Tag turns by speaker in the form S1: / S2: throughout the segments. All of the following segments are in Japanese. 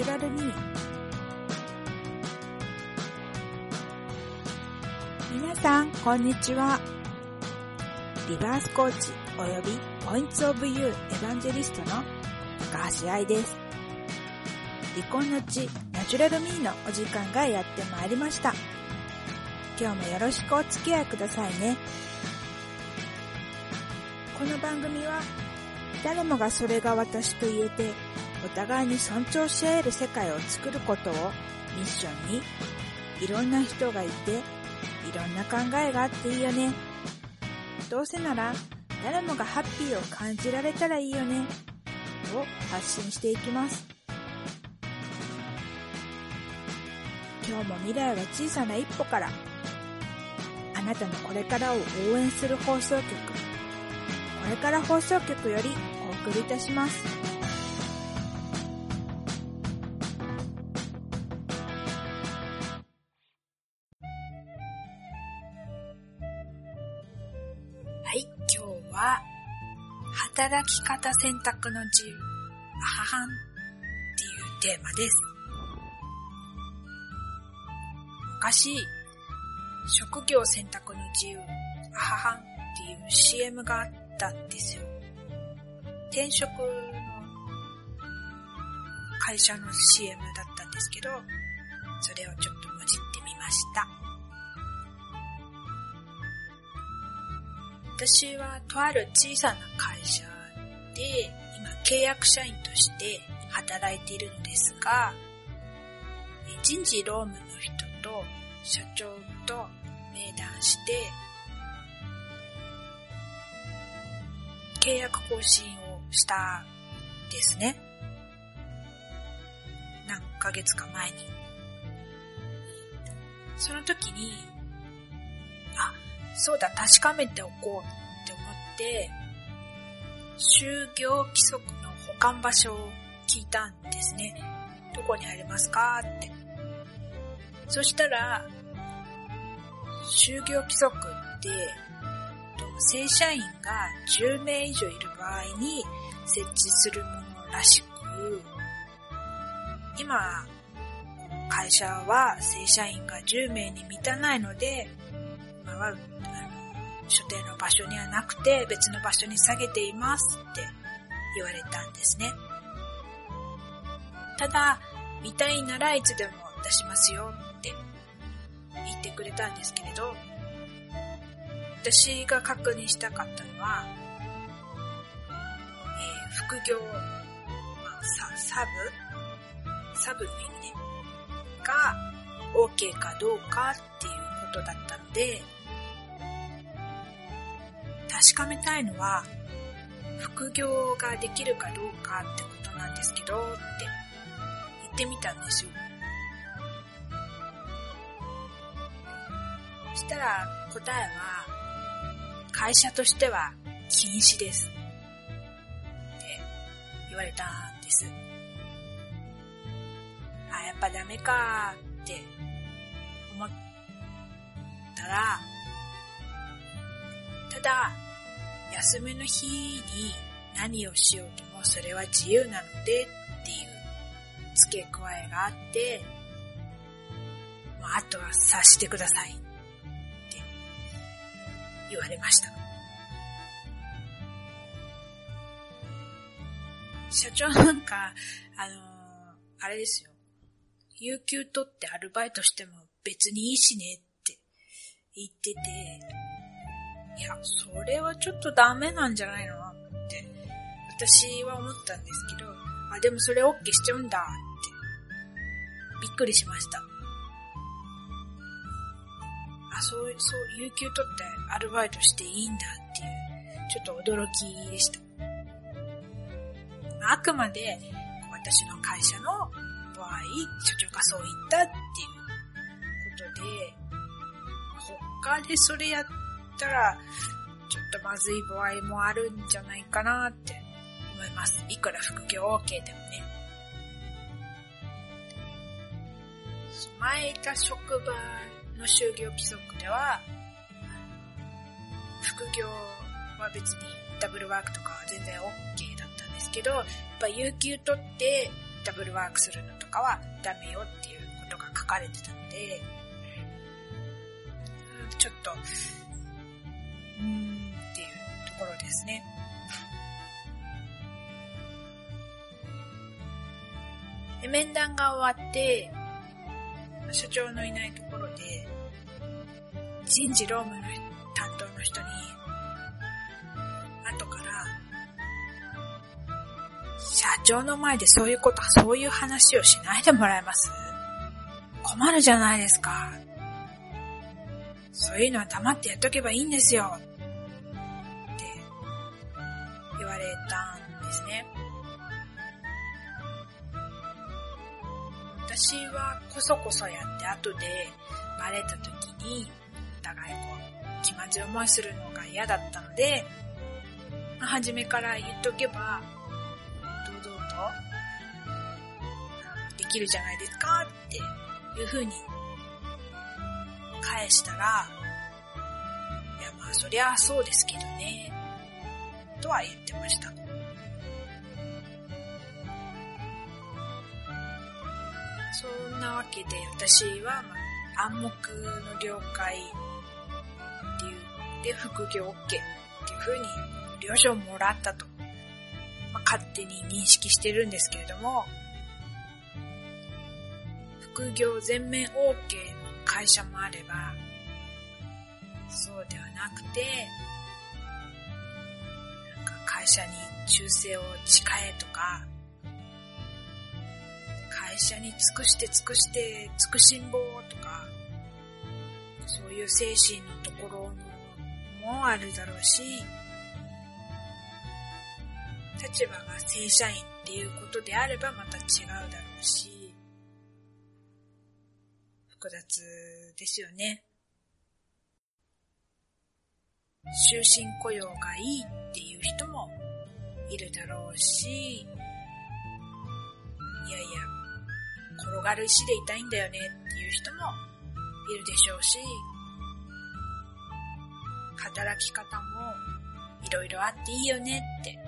S1: チュラルミー皆さんこんにちは。リバースコーチおよびポイントオブユーエヴァンジェリストの高橋愛です。離婚の地ナチュラルミーのお時間がやってまいりました。今日もよろしくお付き合いくださいね。この番組は誰もがそれが私と言えてお互いに尊重し合える世界を作ることをミッションにいろんな人がいていろんな考えがあっていいよね。どうせなら誰もがハッピーを感じられたらいいよね。を発信していきます。今日も未来は小さな一歩からあなたのこれからを応援する放送局。これから放送局よりお送りいたします。働き方選択の自由。あははんっていうテーマです。昔職業選択の自由。あははんっていう CM があったんですよ。転職の会社の CM だったんですけどそれをちょっともじってみました。私はとある小さな会社で今契約社員として働いているのですが人事労務の人と社長と面談して契約更新をしたんですね。何ヶ月か前に。その時に、そうだ、確かめておこうって思って、就業規則の保管場所を聞いたんですね。どこにありますかって。そしたら、就業規則って、正社員が10名以上いる場合に設置するものらしく、今、会社は正社員が10名に満たないので、今は、あの、所定の場所にはなくて別の場所に下げていますって言われたんですね。ただ、見たいならいつでも出しますよって言ってくれたんですけれど、私が確認したかったのは、えー副業、まあ、ササブサブの意味ね。が OK かどうかっていうことだったので、確かめたいのは、副業ができるかどうかってことなんですけど、って言ってみたんですよ。そしたら答えは、会社としては禁止です。って言われたんです。あ、やっぱダメかってたら、ただ、休みの日に何をしようともそれは自由なのでっていう付け加えがあって、もうあとは察してくださいって言われました。社長なんか、あのーあれですよ。有給取ってアルバイトしても別にいいしねって言ってて、いや、それはちょっとダメなんじゃないのって、私は思ったんですけど、あ、でもそれ OK しちゃうんだって、びっくりしました。あ、そう、そう、有給取ってアルバイトしていいんだっていう、ちょっと驚きでした。あくまで、私の会社の場合、所長がそう言ったっていうことで、他でそれやったら、ちょっとまずい場合もあるんじゃないかなって思います。いくら副業 OK でもね。前いた職場の就業規則では、副業は別にダブルワークとかは全然 OK だったんですですけど、やっぱ有給取ってダブルワークするのとかはダメよっていうことが書かれてたので、ちょっと、うーんっていうところですね。で面談が終わって、所長のいないところで、人事労務の担当の人に、後から、社長の前でそういうこと、そういう話をしないでもらえます？困るじゃないですか。そういうのは黙ってやっとけばいいんですよ。って言われたんですね。私はこそこそやって後でバレた時にお互いこう気まずい思いするのが嫌だったので、まあ、初めから言っとけば堂々とできるじゃないですかっていう風に返したら、いやまあそりゃそうですけどね、とは言ってました。そんなわけで私は、まあ、暗黙の了解っていう、で、副業 OK っていう風に了承もらったと、まあ、勝手に認識してるんですけれども、副業全面 OK 会社もあれば、そうではなくて、なんか会社に忠誠を誓えとか、会社に尽くして尽くして尽くしんぼとか、そういう精神のところもあるだろうし、立場が正社員っていうことであればまた違うだろうし、複雑ですよね。終身雇用がいいっていう人もいるだろうし、いやいや、転がる石でいたいんだよねっていう人もいるでしょうし、働き方もいろいろあっていいよねって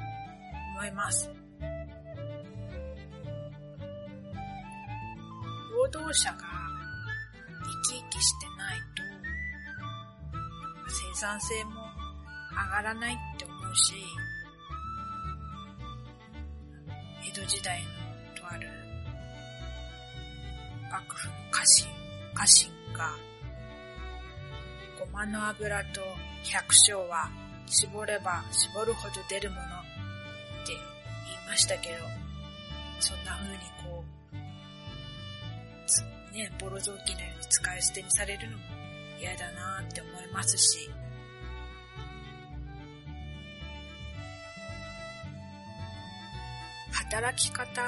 S1: 思います。労働者が生き生きしてないと、生産性も上がらないって思うし、江戸時代のとある幕府の家臣、家臣が、ごまの油と百姓は絞れば絞るほど出るものって言いましたけど、そんな風にこう、ね、ボロ雑巾のように使い捨てにされるのも嫌だなって思いますし、働き方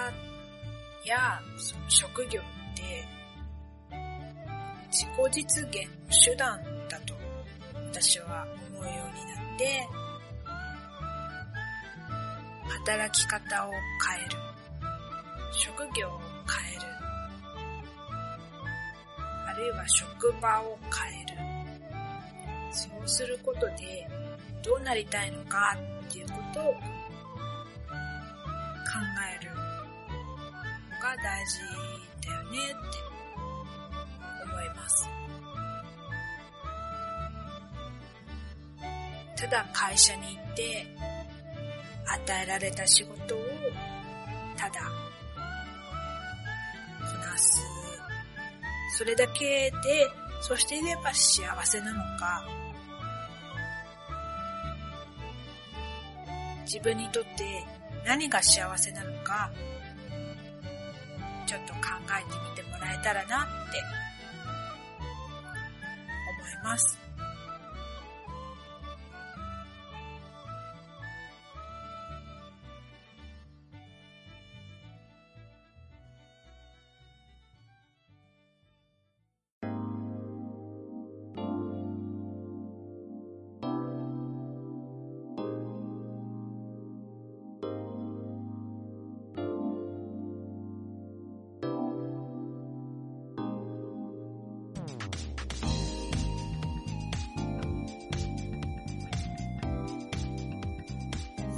S1: やその職業って自己実現の手段だと私は思うようになって働き方を変える。職業を変える。るいは職場を変えるそうすることでどうなりたいのかっていうことを考えるのが大事だよねって思います。ただ会社に行って与えられた仕事をただそれだけで、そしていれば幸せなのか、自分にとって何が幸せなのか、ちょっと考えてみてもらえたらなって思います。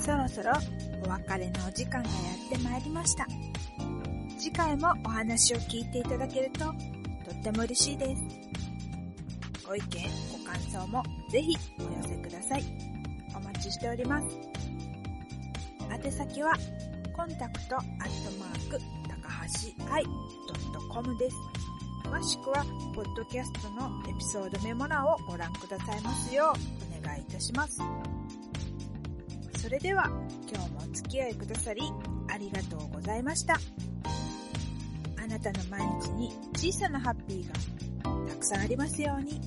S2: そろそろ
S1: お別れのお時間がやってまいりました。次回もお話を聞いていただけるととっても嬉しいです。ご意見、ご感想もぜひお寄せください。お待ちしております。宛先は、コンタクトアットマーク、高橋愛 .com です。詳しくは、ポッドキャストのエピソードメモ欄をご覧くださいますようお願いいたします。それでは、今日もお付き合いくださり、ありがとうございました。あなたの毎日に小さなハッピーがたくさんありますように。